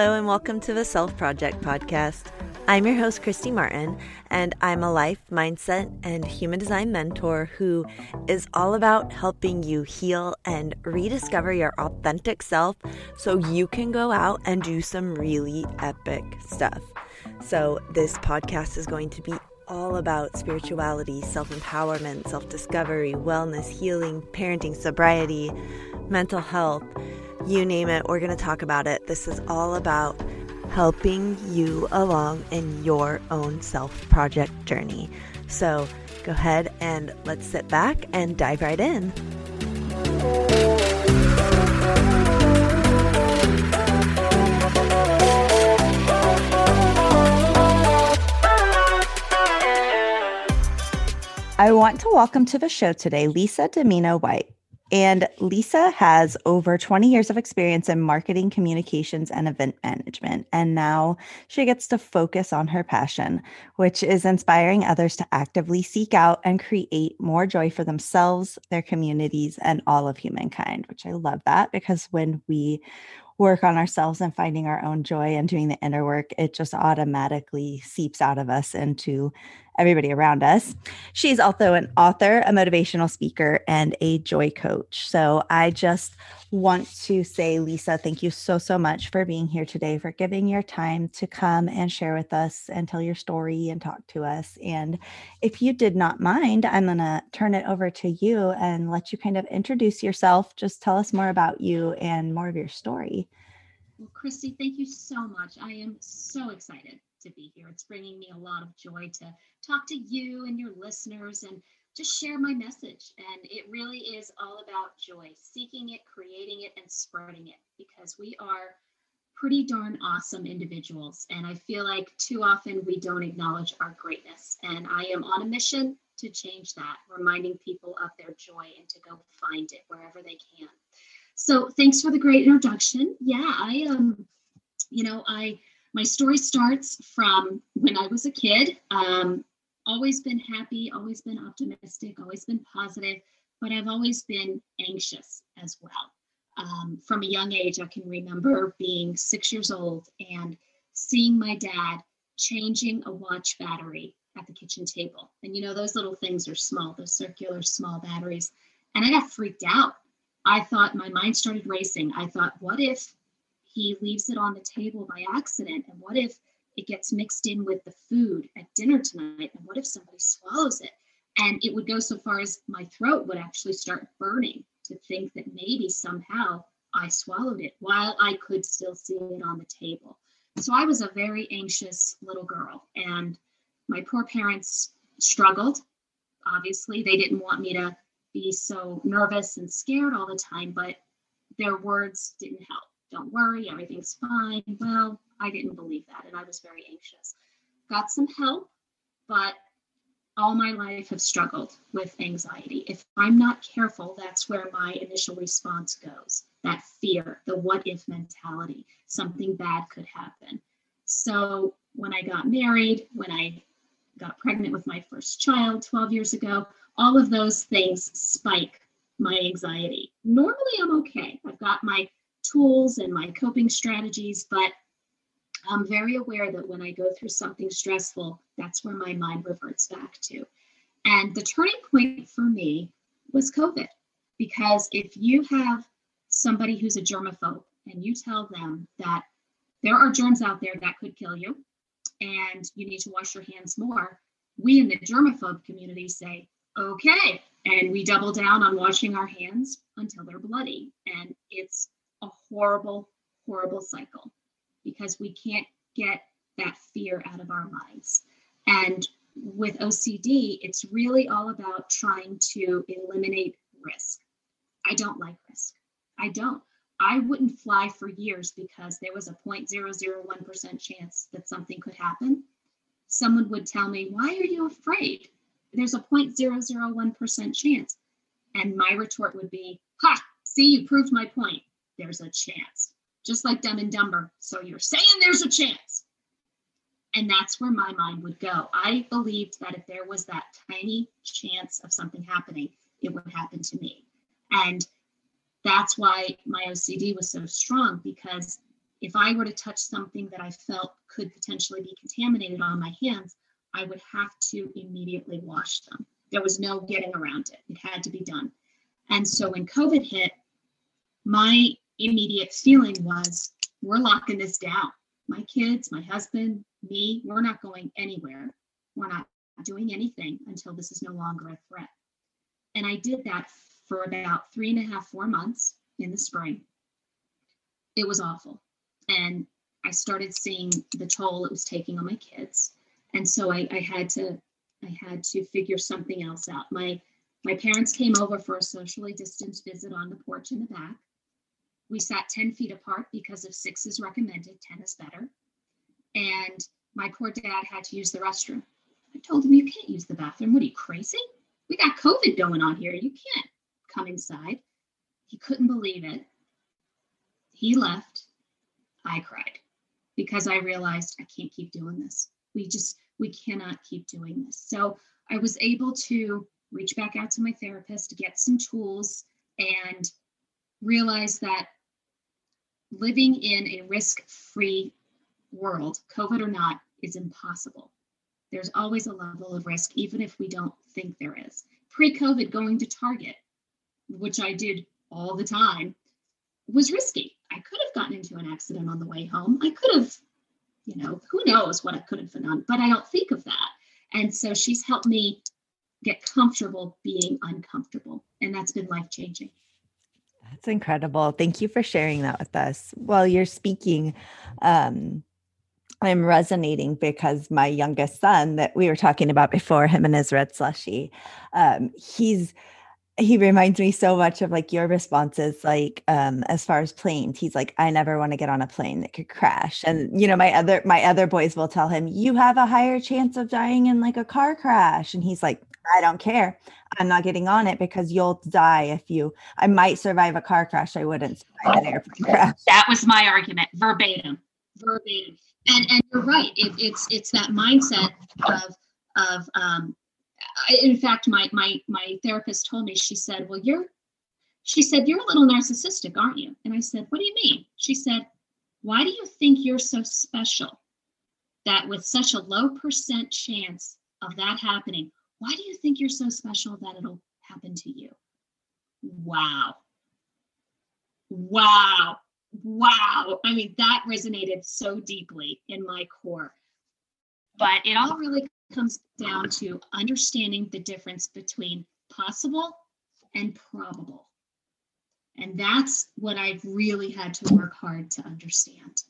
Hello, and welcome to the Self Project Podcast. I'm your host, Kristy Martin, and I'm a life, mindset, and human design mentor who is all about helping you heal and rediscover your authentic self so you can go out and do some really epic stuff. So, this podcast is going to be all about spirituality, self empowerment, self discovery, wellness, healing, parenting, sobriety, mental health you name it, we're going to talk about it. This is all about helping you along in your own self project journey. So go ahead and let's sit back and dive right in. I want to welcome to the show today Lisa Dimino White. And Lisa has over 20 years of experience in marketing, communications, and event management. And now she gets to focus on her passion, which is inspiring others to actively seek out and create more joy for themselves, their communities, and all of humankind, which I love that because when we work on ourselves and finding our own joy and doing the inner work, it just automatically seeps out of us into everybody around us. She's also an author, a motivational speaker, and a joy coach. So I just want to say, Lisa, thank you so, so much for being here today, for giving your time to come and share with us and tell your story and talk to us. And if you did not mind, I'm going to turn it over to you and let you kind of introduce yourself. Just tell us more about you and more of your story. Well, Kristy, thank you so much. I am so excited to be here. It's bringing me a lot of joy to talk to you and your listeners and just share my message. And it really is all about joy, seeking it, creating it, and spreading it because we are pretty darn awesome individuals. And I feel like too often we don't acknowledge our greatness. And I am on a mission to change that, reminding people of their joy and to go find it wherever they can. So thanks for the great introduction. Yeah, I um, you know, I my story starts from when I was a kid. Um, always been happy, always been optimistic, always been positive, but I've always been anxious as well. Um, from a young age, I can remember being six years old and seeing my dad changing a watch battery at the kitchen table. And you know, those little things are small, those circular small batteries. And I got freaked out. I thought my mind started racing. I thought, what if he leaves it on the table by accident? And what if it gets mixed in with the food at dinner tonight? And what if somebody swallows it? And it would go so far as my throat would actually start burning to think that maybe somehow I swallowed it while I could still see it on the table. So I was a very anxious little girl. And my poor parents struggled. Obviously, they didn't want me to be so nervous and scared all the time, but their words didn't help don't worry, everything's fine. Well, I didn't believe that and I was very anxious. Got some help, but all my life have struggled with anxiety. If I'm not careful, that's where my initial response goes that fear, the what if mentality, something bad could happen. So when I got married, when I got pregnant with my first child 12 years ago, all of those things spike my anxiety. Normally, I'm okay. I've got my tools and my coping strategies, but I'm very aware that when I go through something stressful, that's where my mind reverts back to. And the turning point for me was COVID, because if you have somebody who's a germaphobe and you tell them that there are germs out there that could kill you and you need to wash your hands more, we in the germaphobe community say, okay. And we double down on washing our hands until they're bloody. And it's a horrible, horrible cycle because we can't get that fear out of our minds. And with OCD, it's really all about trying to eliminate risk. I don't like risk. I don't. I wouldn't fly for years because there was a 0.001% chance that something could happen. Someone would tell me, Why are you afraid? There's a 0.001% chance. And my retort would be, Ha, see, you proved my point there's a chance. Just like Dumb and Dumber. So you're saying there's a chance. And that's where my mind would go. I believed that if there was that tiny chance of something happening, it would happen to me. And that's why my OCD was so strong because if I were to touch something that I felt could potentially be contaminated on my hands, I would have to immediately wash them. There was no getting around it. It had to be done. And so when COVID hit, my immediate feeling was we're locking this down. My kids, my husband, me, we're not going anywhere. We're not doing anything until this is no longer a threat. And I did that for about three and a half, four months in the spring. It was awful. And I started seeing the toll it was taking on my kids. And so I, I had to I had to figure something else out. My my parents came over for a socially distanced visit on the porch in the back. We sat 10 feet apart because if six is recommended, 10 is better. And my poor dad had to use the restroom. I told him, You can't use the bathroom. What are you, crazy? We got COVID going on here. You can't come inside. He couldn't believe it. He left. I cried because I realized I can't keep doing this. We just, we cannot keep doing this. So I was able to reach back out to my therapist get some tools and realize that living in a risk free world, COVID or not, is impossible. There's always a level of risk, even if we don't think there is. Pre COVID, going to Target, which I did all the time, was risky. I could have gotten into an accident on the way home. I could have, you know, who knows what I could have done, but I don't think of that. And so she's helped me get comfortable being uncomfortable. And that's been life changing. That's incredible. Thank you for sharing that with us. While you're speaking, um, I'm resonating because my youngest son that we were talking about before, him and his red slushy, um, he's he reminds me so much of like your responses like um as far as planes. He's like i never want to get on a plane that could crash. And you know my other my other boys will tell him you have a higher chance of dying in like a car crash. And he's like i don't care. I'm not getting on it because you'll die if you i might survive a car crash. I wouldn't survive an airplane crash. that was my argument verbatim verbatim. And and you're right. It, it's it's that mindset of of um in fact, my my my therapist told me. She said, "Well, you're," she said, "You're a little narcissistic, aren't you?" And I said, "What do you mean?" She said, "Why do you think you're so special? That with such a low percent chance of that happening, why do you think you're so special that it'll happen to you?" Wow. Wow. Wow. I mean, that resonated so deeply in my core. But it all really comes down to understanding the difference between possible and probable. And that's what I've really had to work hard to understand.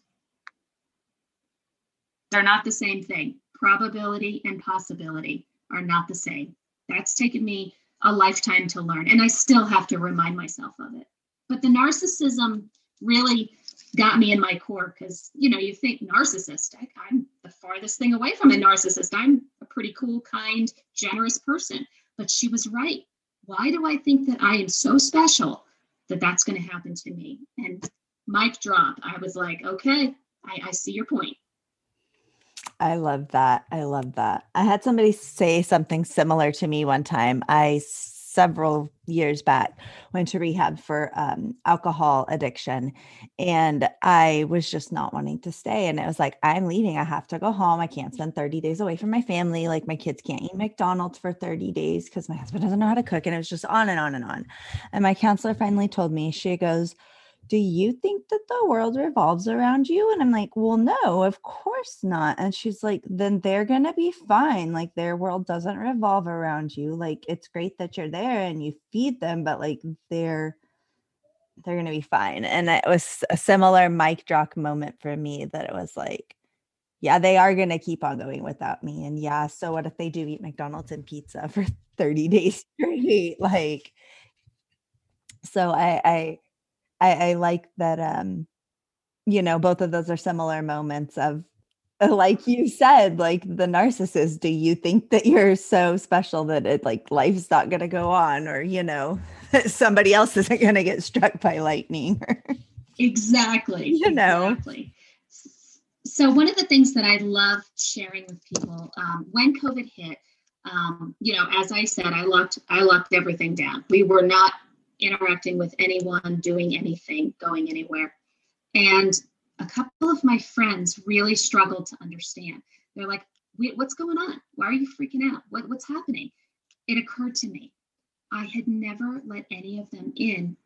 They're not the same thing. Probability and possibility are not the same. That's taken me a lifetime to learn, and I still have to remind myself of it. But the narcissism really got me in my core because you know you think narcissist I, i'm the farthest thing away from a narcissist. I'm a pretty cool kind generous person. But she was right. Why do i think that i am so special that that's going to happen to me? And mic drop. I was like okay I, I see your point. I love that. I love that. I had somebody say something similar to me one time. I several years back went to rehab for um, alcohol addiction and i was just not wanting to stay and it was like i'm leaving. I have to go home. I can't spend 30 days away from my family. Like my kids can't eat mcdonald's for 30 days because my husband doesn't know how to cook and it was just on and on and on. And my counselor finally told me she goes do you think that the world revolves around you? And I'm like, well, no, of course not. And she's like, then they're going to be fine. Like their world doesn't revolve around you. Like it's great that you're there and you feed them, but like they're, they're going to be fine. And it was a similar mic drop moment for me that it was like, yeah, they are going to keep on going without me. And yeah, so what if they do eat McDonald's and pizza for 30 days straight? Like, so I, I, I, I like that um you know both of those are similar moments of like you said like the narcissist do you think that you're so special that it like life's not going to go on or you know somebody else isn't going to get struck by lightning exactly you know exactly. so one of the things that i love sharing with people um, when covid hit um, you know as i said i locked i locked everything down we were not interacting with anyone, doing anything, going anywhere. And a couple of my friends really struggled to understand. They're like, what's going on? Why are you freaking out? What, what's happening? It occurred to me, I had never let any of them in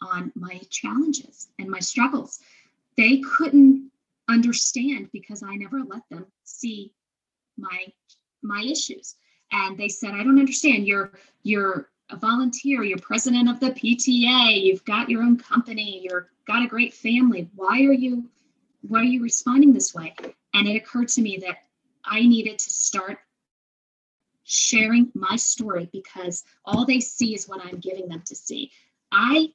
on my challenges and my struggles. They couldn't understand because I never let them see my my issues. And they said, I don't understand. You're you're a volunteer, you're president of the PTA, you've got your own company, you're got a great family. Why are you why are you responding this way? And it occurred to me that I needed to start sharing my story because all they see is what I'm giving them to see. I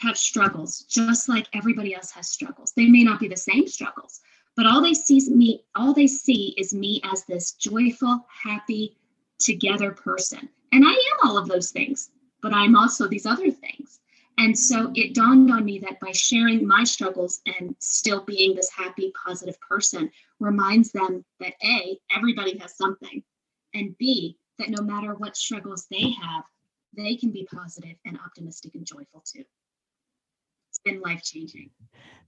have struggles just like everybody else has struggles. They may not be the same struggles, but all they see me, all they see is me as this joyful, happy, together person. And I am all of those things, but I'm also these other things. And so it dawned on me that by sharing my struggles and still being this happy, positive person reminds them that A, everybody has something, and B, that no matter what struggles they have, they can be positive and optimistic and joyful too. It's been life changing.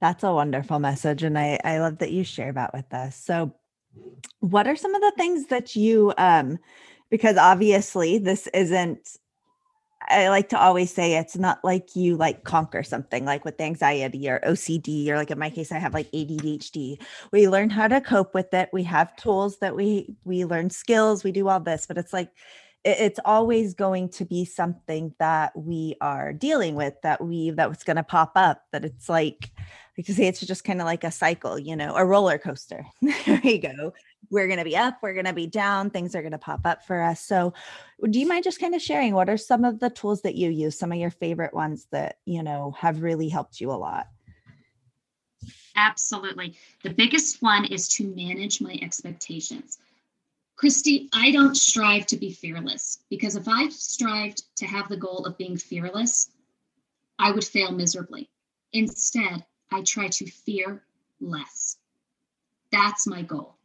That's a wonderful message. And I, I love that you share that with us. So, what are some of the things that you, um, because obviously this isn't I like to always say it's not like you like conquer something like with anxiety or OCD or like in my case I have like ADHD. We learn how to cope with it. We have tools that we we learn skills, we do all this, but it's like it's always going to be something that we are dealing with that we that was going to pop up that it's like say it's just kind of like a cycle you know a roller coaster. There you go. We're going to be up we're going to be down things are going to pop up for us. So do you mind just kind of sharing what are some of the tools that you use some of your favorite ones that you know have really helped you a lot? Absolutely. The biggest one is to manage my expectations Kristy, I don't strive to be fearless because if I strived to have the goal of being fearless, I would fail miserably. Instead, I try to fear less. That's my goal.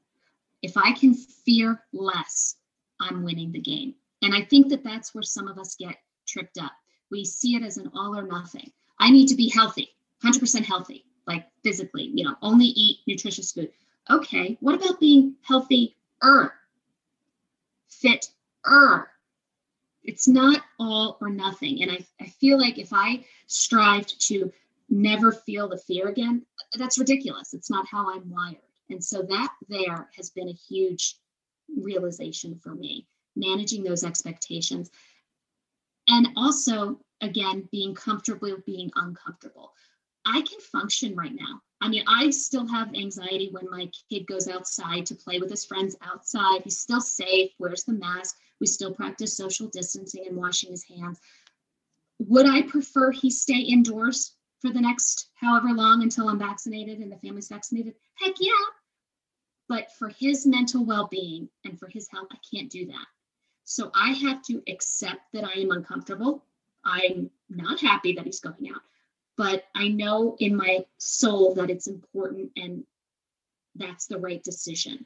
If I can fear less, I'm winning the game. And I think that that's where some of us get tripped up. We see it as an all or nothing. I need to be healthy, 100% healthy, like physically, you know, only eat nutritious food. Okay, what about being healthy er fit er. It's not all or nothing. And I, I feel like if I strived to never feel the fear again, that's ridiculous. It's not how I'm wired. And so that there has been a huge realization for me, managing those expectations. And also, again, being comfortable being uncomfortable. I can function right now. I mean, I still have anxiety when my kid goes outside to play with his friends outside. He's still safe, wears the mask. We still practice social distancing and washing his hands. Would I prefer he stay indoors for the next however long until I'm vaccinated and the family's vaccinated? Heck yeah. But for his mental well being and for his health, I can't do that. So I have to accept that I am uncomfortable. I'm not happy that he's going out but I know in my soul that it's important and that's the right decision.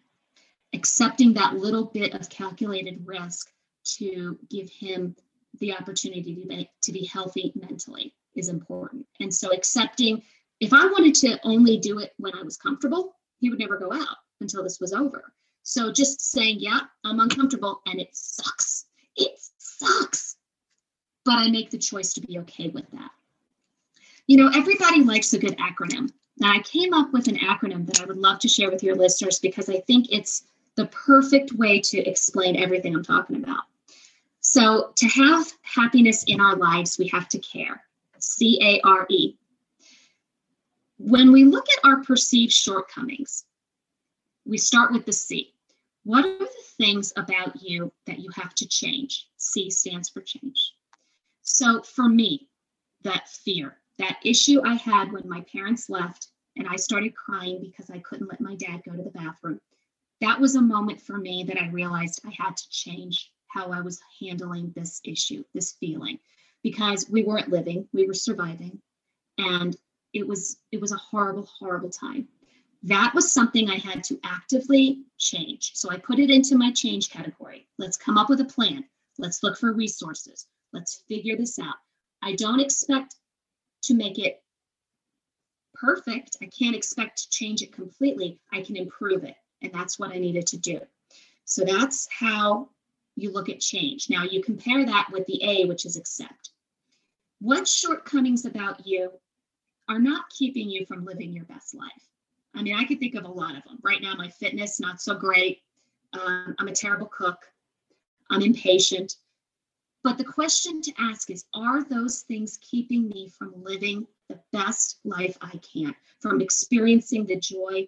Accepting that little bit of calculated risk to give him the opportunity to be, to be healthy mentally is important. And so accepting if I wanted to only do it when I was comfortable, he would never go out until this was over. So just saying, yeah, I'm uncomfortable and it sucks. It sucks. But I make the choice to be okay with that. You know, everybody likes a good acronym. Now, I came up with an acronym that I would love to share with your listeners because I think it's the perfect way to explain everything I'm talking about. So, to have happiness in our lives, we have to care. C A R E. When we look at our perceived shortcomings, we start with the C. What are the things about you that you have to change? C stands for change. So, for me, that fear, that issue I had when my parents left and I started crying because I couldn't let my dad go to the bathroom. That was a moment for me that I realized I had to change how I was handling this issue, this feeling, because we weren't living, we were surviving. And it was it was a horrible horrible time. That was something i had to actively change. So i put it into my change category. Let's come up with a plan. Let's look for resources. Let's figure this out. I don't expect to make it perfect. I can't expect to change it completely. I can improve it. And that's what I needed to do. So that's how you look at change. Now you compare that with the A, which is accept. What shortcomings about you are not keeping you from living your best life? I mean, I could think of a lot of them. Right now, my fitness, not so great. Um, I'm a terrible cook. I'm impatient. But the question to ask is Are those things keeping me from living the best life I can, from experiencing the joy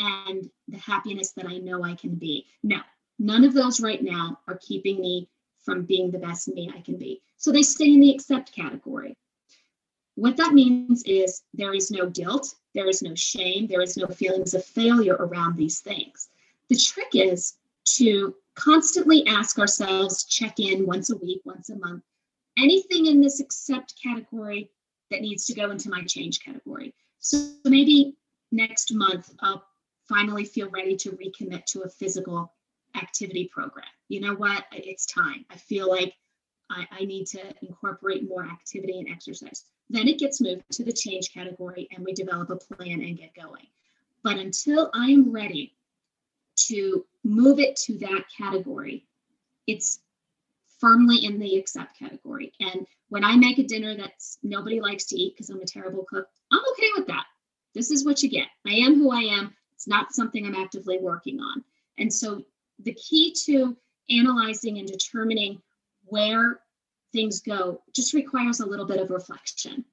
and the happiness that I know I can be? No, none of those right now are keeping me from being the best me I can be. So they stay in the accept category. What that means is there is no guilt, there is no shame, there is no feelings of failure around these things. The trick is to constantly ask ourselves, check in once a week, once a month, anything in this accept category that needs to go into my change category. So maybe next month, I'll finally feel ready to recommit to a physical activity program. You know what? It's time. I feel like I, I need to incorporate more activity and exercise. Then it gets moved to the change category and we develop a plan and get going. But until I am ready to move it to that category, it's firmly in the accept category. And when I make a dinner that nobody likes to eat because I'm a terrible cook, I'm okay with that. This is what you get. I am who I am. It's not something I'm actively working on. And so the key to analyzing and determining where things go just requires a little bit of reflection.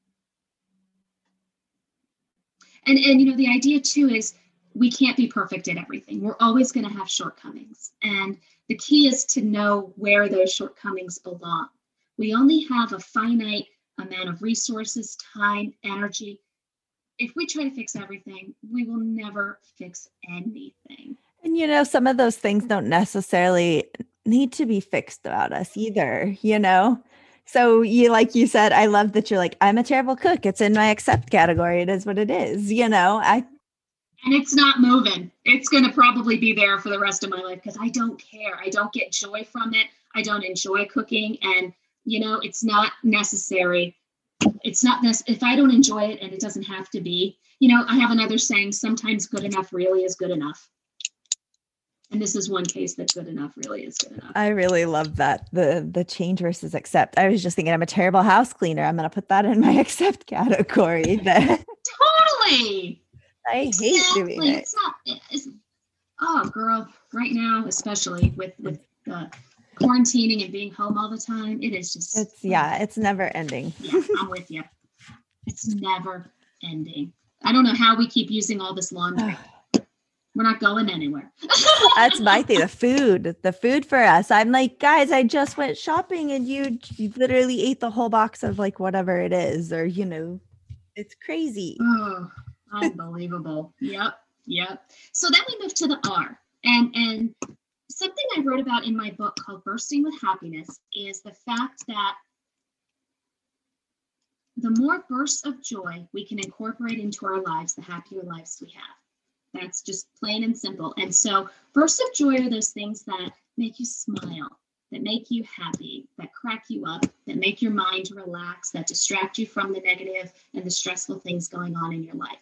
And, and you know, the idea too is we can't be perfect at everything. We're always going to have shortcomings. And the key is to know where those shortcomings belong. We only have a finite amount of resources, time, energy. If we try to fix everything, we will never fix anything. And you know, some of those things don't necessarily need to be fixed about us either, you know? So you like you said, I love that you're like, I'm a terrible cook. It's in my accept category. It is what it is. You know, I and it's not moving. It's going to probably be there for the rest of my life because I don't care. I don't get joy from it. I don't enjoy cooking. And, you know, it's not necessary. It's not this, if I don't enjoy it and it doesn't have to be, you know, I have another saying sometimes good enough really is good enough. And this is one case that good enough really is good enough. I really love that the the change versus accept. I was just thinking I'm a terrible house cleaner. I'm going to put that in my accept category. totally. I hate doing it. It's not. It's, oh, girl, right now, especially with with the quarantining and being home all the time, it is just. It's yeah, it's never ending. yeah, I'm with you. It's never ending. I don't know how we keep using all this laundry. We're not going anywhere. That's my thing. The food, the food for us. I'm like, guys, I just went shopping and you, you literally ate the whole box of like whatever it is, or you know, it's crazy. Oh, Unbelievable. yep. Yep. So then we move to the R. And and something I wrote about in my book called Bursting with Happiness is the fact that the more bursts of joy we can incorporate into our lives, the happier lives we have. That's just plain and simple. And so, bursts of joy are those things that make you smile, that make you happy, that crack you up, that make your mind relax, that distract you from the negative and the stressful things going on in your life.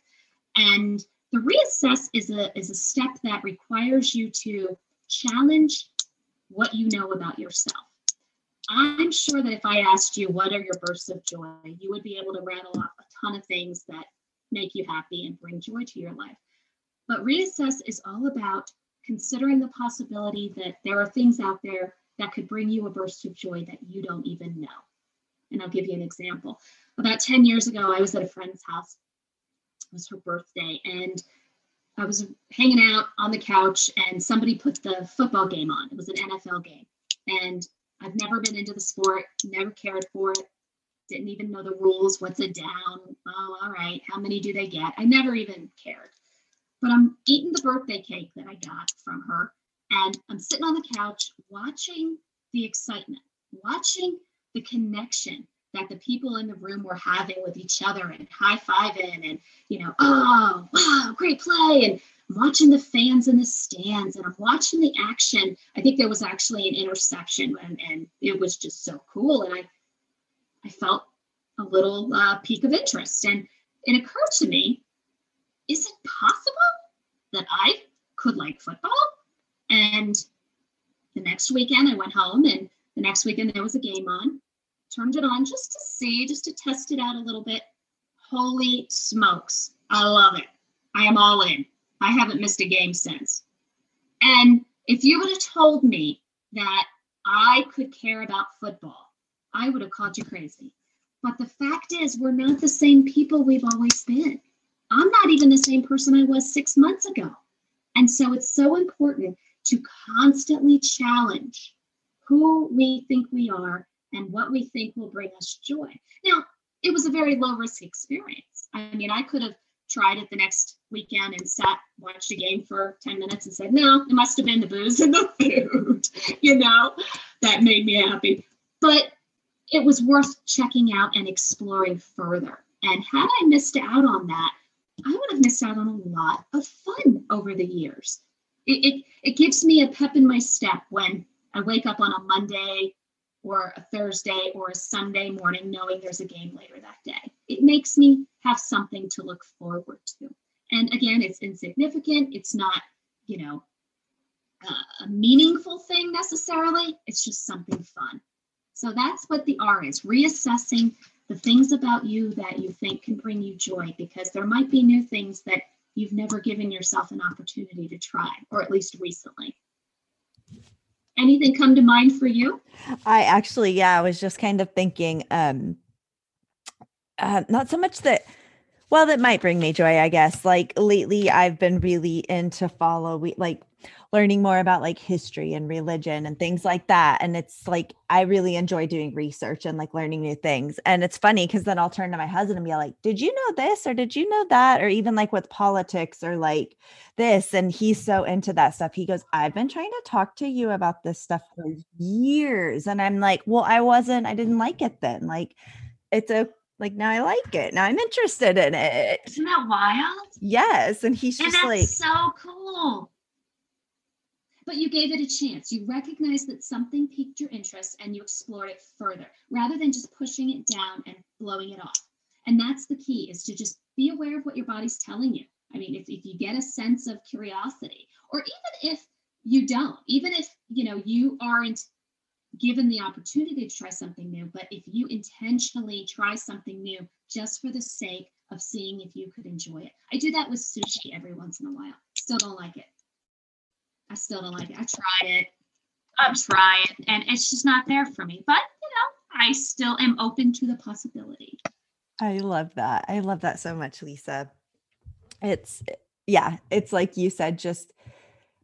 And the reassess is a, is a step that requires you to challenge what you know about yourself. I'm sure that if I asked you what are your bursts of joy, you would be able to rattle off a ton of things that make you happy and bring joy to your life. But reassess is all about considering the possibility that there are things out there that could bring you a burst of joy that you don't even know. And I'll give you an example. About 10 years ago, I was at a friend's house was her birthday. And I was hanging out on the couch and somebody put the football game on. It was an NFL game. And I've never been into the sport, never cared for it, didn't even know the rules. What's a down? Oh, all right. How many do they get? I never even cared. But I'm eating the birthday cake that I got from her. And I'm sitting on the couch watching the excitement, watching the connection that the people in the room were having with each other and high-fiving and you know oh wow great play and I'm watching the fans in the stands and I'm watching the action. I think there was actually an interception and, and it was just so cool. And I I felt a little uh, peak of interest. And it occurred to me is it possible that I could like football? And the next weekend, I went home, and the next weekend, there was a game on. Turned it on just to see, just to test it out a little bit. Holy smokes. I love it. I am all in. I haven't missed a game since. And if you would have told me that I could care about football, I would have called you crazy. But the fact is, we're not the same people we've always been. I'm not even the same person I was six months ago. And so it's so important to constantly challenge who we think we are and what we think will bring us joy. Now, it was a very low risk experience. I mean, I could have tried it the next weekend and sat, watched a game for 10 minutes and said, no, it must have been the booze and the food, you know, that made me happy. But it was worth checking out and exploring further. And had I missed out on that, I would have missed out on a lot of fun over the years. It, it, it gives me a pep in my step when I wake up on a Monday or a Thursday or a Sunday morning knowing there's a game later that day. It makes me have something to look forward to. And again, it's insignificant. It's not, you know, a meaningful thing necessarily. It's just something fun. So that's what the R is reassessing the things about you that you think can bring you joy because there might be new things that you've never given yourself an opportunity to try, or at least recently. Anything come to mind for you? I actually, yeah, I was just kind of thinking, um, uh, not so much that well that might bring me joy i guess like lately i've been really into follow we like learning more about like history and religion and things like that. And it's like, I really enjoy doing research and like learning new things. And it's funny because then I'll turn to my husband and be like, Did you know this? Or did you know that? Or even like with politics or like this. And he's so into that stuff. He goes, I've been trying to talk to you about this stuff for years. And I'm like, Well, I wasn't, I didn't like it then. Like, it's a like now I like it. Now I'm interested in it. Isn't that wild? Yes. And he's just and like so cool but you gave it a chance. You recognized that something piqued your interest and you explored it further rather than just pushing it down and blowing it off. And that's the key is to just be aware of what your body's telling you. I mean, if, if you get a sense of curiosity, or even if you don't, even if you know you aren't given the opportunity to try something new, but if you intentionally try something new just for the sake of seeing if you could enjoy it. I do that with sushi every once in a while. Still don't like it. I still don't like it. I tried it. I'm trying, and it's just not there for me. But you know, I still am open to the possibility. I love that. I love that so much, Lisa. It's yeah, it's like you said, just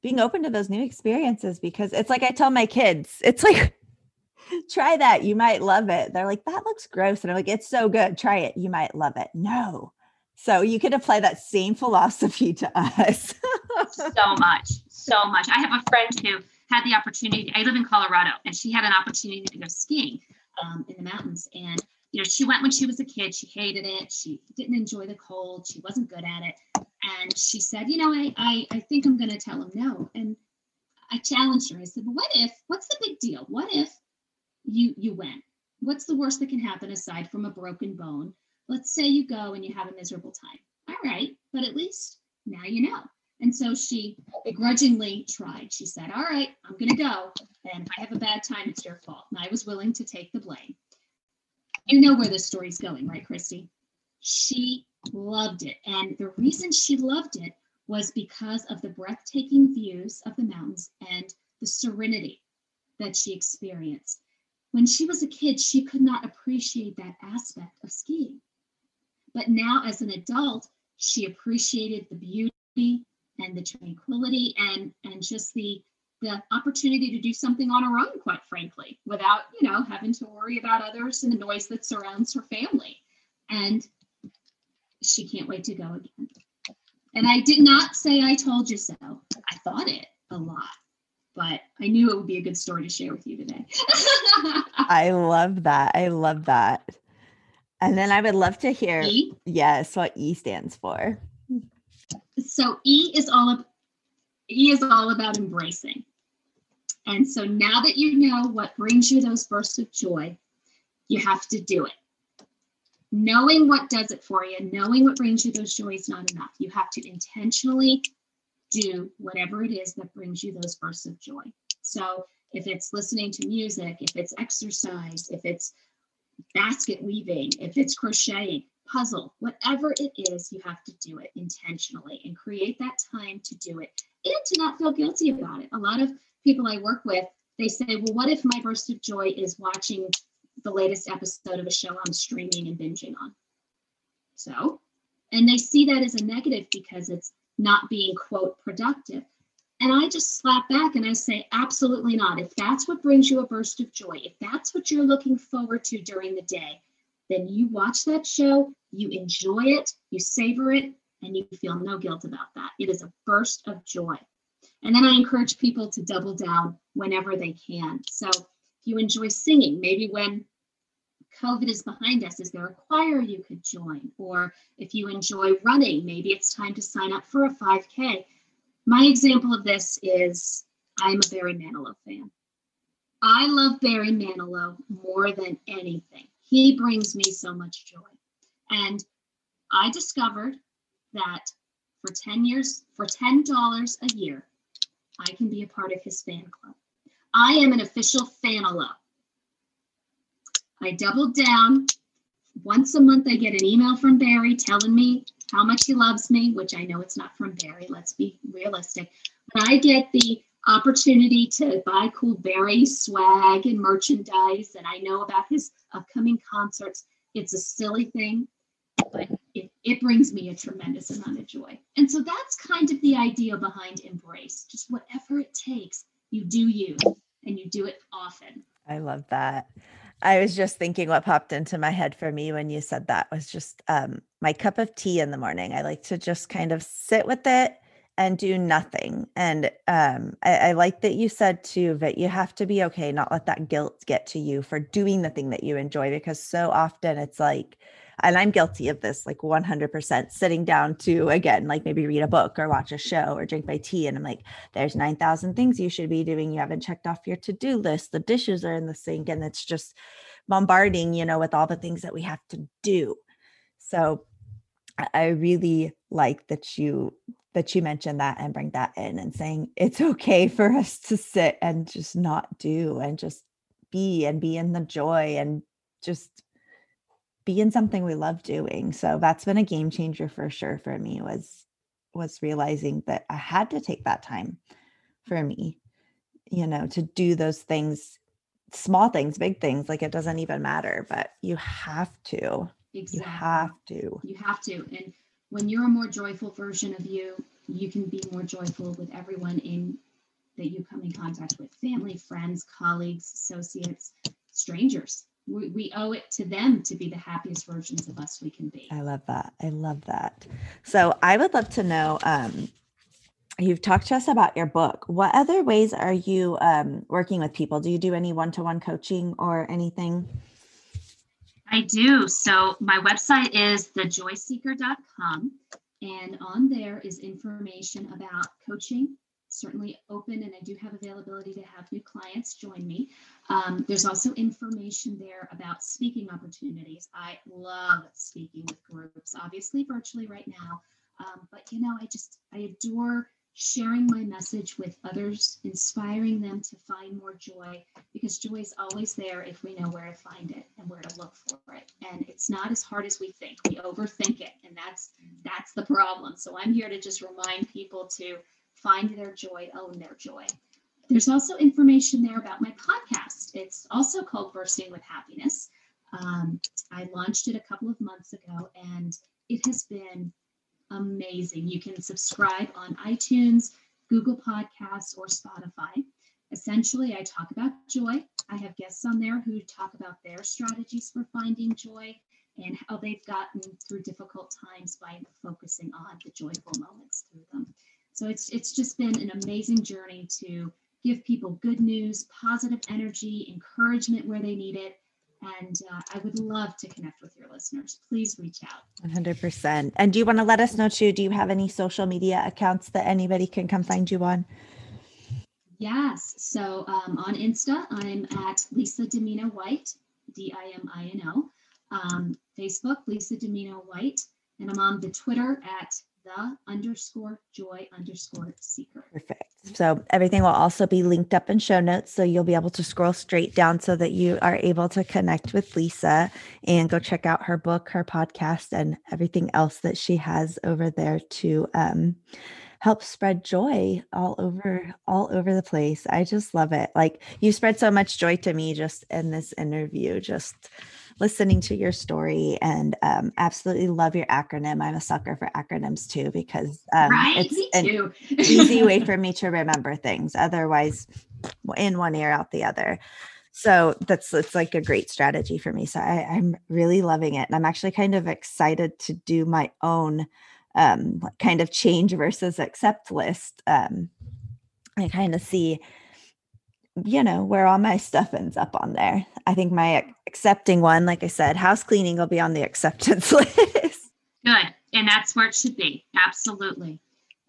being open to those new experiences because it's like I tell my kids, it's like try that. You might love it. They're like, that looks gross. And I'm like, it's so good. Try it. You might love it. No. So you could apply that same philosophy to us. so much so much. I have a friend who had the opportunity. I live in Colorado, and she had an opportunity to go skiing um, in the mountains. And you know, she went when she was a kid. She hated it. She didn't enjoy the cold. She wasn't good at it. And she said, you know, I I, I think I'm going to tell him no. And I challenged her. I said, well, what if? What's the big deal? What if you you went? What's the worst that can happen aside from a broken bone? Let's say you go and you have a miserable time. All right, but at least now you know. And so she begrudgingly tried. She said, All right, I'm going to go. And if I have a bad time, it's your fault. And I was willing to take the blame. You know where this story's going, right, Kristy? She loved it. And the reason she loved it was because of the breathtaking views of the mountains and the serenity that she experienced. When she was a kid, she could not appreciate that aspect of skiing. But now, as an adult, she appreciated the beauty and the tranquility and and just the the opportunity to do something on her own quite frankly without you know having to worry about others and the noise that surrounds her family. And she can't wait to go again. And i did not say i told you so. I thought it a lot but i knew it would be a good story to share with you today. I love that. I love that. And then i would love to hear e? yes what e stands for so E is all of, E is all about embracing. And so now that you know what brings you those bursts of joy, you have to do it. knowing what does it for you, knowing what brings you those joys, not enough. You have to intentionally do whatever it is that brings you those bursts of joy. So if it's listening to music, if it's exercise, if it's basket weaving, if it's crocheting, puzzle, whatever it is, you have to do it intentionally and create that time to do it and to not feel guilty about it. A lot of people I work with, they say, well, what if my burst of joy is watching the latest episode of a show I'm streaming and binging on? So, and they see that as a negative because it's not being, quote, productive. And I just slap back and I say, absolutely not. If that's what brings you a burst of joy, if that's what you're looking forward to during the day, then you watch that show, you enjoy it, you savor it, and you feel no guilt about that. It is a burst of joy. And then I encourage people to double down whenever they can. So if you enjoy singing, maybe when COVID is behind us, is there a choir you could join? Or if you enjoy running, maybe it's time to sign up for a 5K. My example of this is I'm a Barry Manilow fan. I love Barry Manilow more than anything. He brings me so much joy. And I discovered that for 10 years, for $10 a year, I can be a part of his fan club. I am an official Fanilow. I doubled down. Once a month, I get an email from Barry telling me how much he loves me, which I know it's not from Barry, let's be realistic. But I get the opportunity to buy cool Barry swag and merchandise, and I know about his upcoming concerts. It's a silly thing, but it, it brings me a tremendous amount of joy. And so that's kind of the idea behind Embrace. Just whatever it takes, you do you and you do it often. I love that. I was just thinking what popped into my head for me when you said that was just um, my cup of tea in the morning. I like to just kind of sit with it and do nothing. And um, I, I, like that you said too that you have to be okay, not let that guilt get to you for doing the thing that you enjoy, because so often it's like, and I'm guilty of this, like 100% sitting down to again, like maybe read a book or watch a show or drink my tea. And I'm like, there's 9,000 things you should be doing. You haven't checked off your to do list. The dishes are in the sink. And it's just bombarding, you know, with all the things that we have to do. So I really like that you that you mentioned that and bring that in and saying it's okay for us to sit and just not do and just be and be in the joy and just be in something we love doing. So that's been a game changer for sure for me was was realizing that I had to take that time for me, you know, to do those things, small things, big things, like it doesn't even matter, but you have to. Exactly. You have to. You have to. And when you're a more joyful version of you, you can be more joyful with everyone in that you come in contact with family, friends, colleagues, associates, strangers. We, we owe it to them to be the happiest versions of us we can be. I love that. I love that. So I would love to know um, you've talked to us about your book. What other ways are you um, working with people? Do you do any one to one coaching or anything? I do. So my website is thejoyseeker.com, and on there is information about coaching. Certainly open, and I do have availability to have new clients join me. Um, there's also information there about speaking opportunities. I love speaking with groups, obviously virtually right now, um, but you know, I just I adore sharing my message with others, inspiring them to find more joy because joy is always there if we know where to find it and where to look for it. And it's not as hard as we think. We overthink it, and that's that's the problem. So I'm here to just remind people to find their joy, own their joy. There's also information there about my podcast. It's also called Bursting with Happiness. Um, I launched it a couple of months ago, and it has been amazing. You can subscribe on iTunes, Google Podcasts, or Spotify. Essentially, I talk about joy. I have guests on there who talk about their strategies for finding joy and how they've gotten through difficult times by focusing on the joyful moments through them. So it's it's just been an amazing journey to give people good news, positive energy, encouragement where they need it, and uh, I would love to connect with your listeners. Please reach out. 100%. And do you want to let us know too? Do you have any social media accounts that anybody can come find you on? Yes. So um, on Insta, I'm at Lisa Dimino White, D I M I N O. um, Facebook, Lisa Dimino White, and I'm on the Twitter at the underscore joy underscore seeker. Perfect. So everything will also be linked up in show notes. So you'll be able to scroll straight down so that you are able to connect with Lisa and go check out her book, her podcast, and everything else that she has over there to um, help spread joy all over all over the place. I just love it. Like you spread so much joy to me just in this interview. Just listening to your story and um, absolutely love your acronym. I'm a sucker for acronyms too because um, right, it's an easy way for me to remember things. Otherwise, in one ear, out the other. So that's it's like a great strategy for me. So I, I'm really loving it, and I'm actually kind of excited to do my own um, kind of change versus accept list. Um, I kind of see you know, where all my stuff ends up on there. I think my accepting one, like I said, house cleaning will be on the acceptance list. Good. And that's where it should be. Absolutely.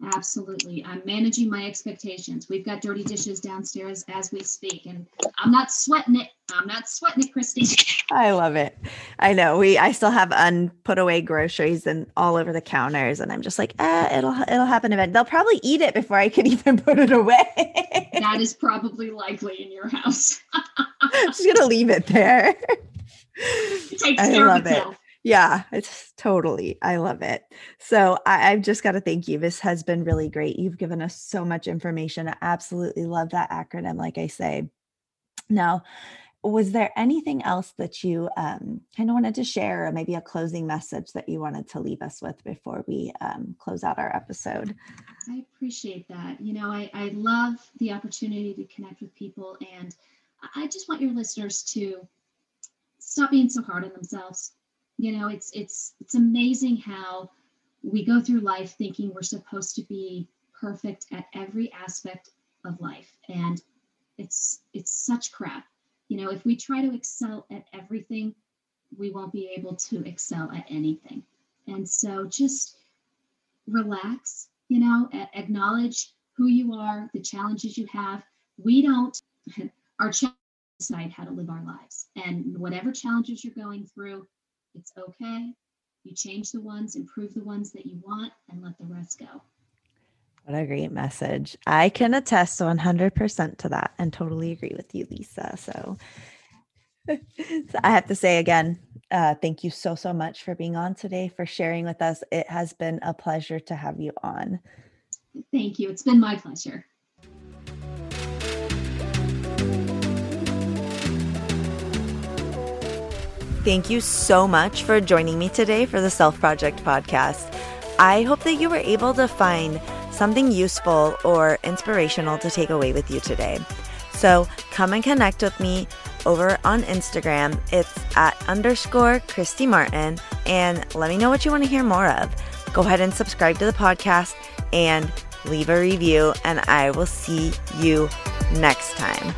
Absolutely. I'm managing my expectations. We've got dirty dishes downstairs as we speak, and I'm not sweating it. I'm not sweating it, Kristy. I love it. I know. We I still have unput away groceries and all over the counters, and I'm just like, eh, it'll it'll happen eventually. They'll probably eat it before I can even put it away. that is probably likely in your house. I'm just gonna leave it there. It takes I love it. Yeah, it's totally. I love it. So I, I've just got to thank you. This has been really great. You've given us so much information. I absolutely love that acronym, like I say. Now, was there anything else that you um, kind of wanted to share, or maybe a closing message that you wanted to leave us with before we um, close out our episode? I appreciate that. You know, I, I love the opportunity to connect with people, and I just want your listeners to stop being so hard on themselves you know it's it's it's amazing how we go through life thinking we're supposed to be perfect at every aspect of life. And it's it's such crap. You know if we try to excel at everything we won't be able to excel at anything. And so just relax you know acknowledge who you are the challenges you have. We don't our challenge decide how to live our lives. And whatever challenges you're going through it's okay. You change the ones, improve the ones that you want, and let the rest go. What a great message. I can attest 100% to that and totally agree with you, Lisa. So, so I have to say again, uh, thank you so, so much for being on today, for sharing with us. It has been a pleasure to have you on. Thank you. It's been my pleasure. Thank you so much for joining me today for the Self Project podcast. I hope that you were able to find something useful or inspirational to take away with you today. So come and connect with me over on Instagram. It's at underscore Kristy Martin and let me know what you want to hear more of. Go ahead and subscribe to the podcast and leave a review, and I will see you next time.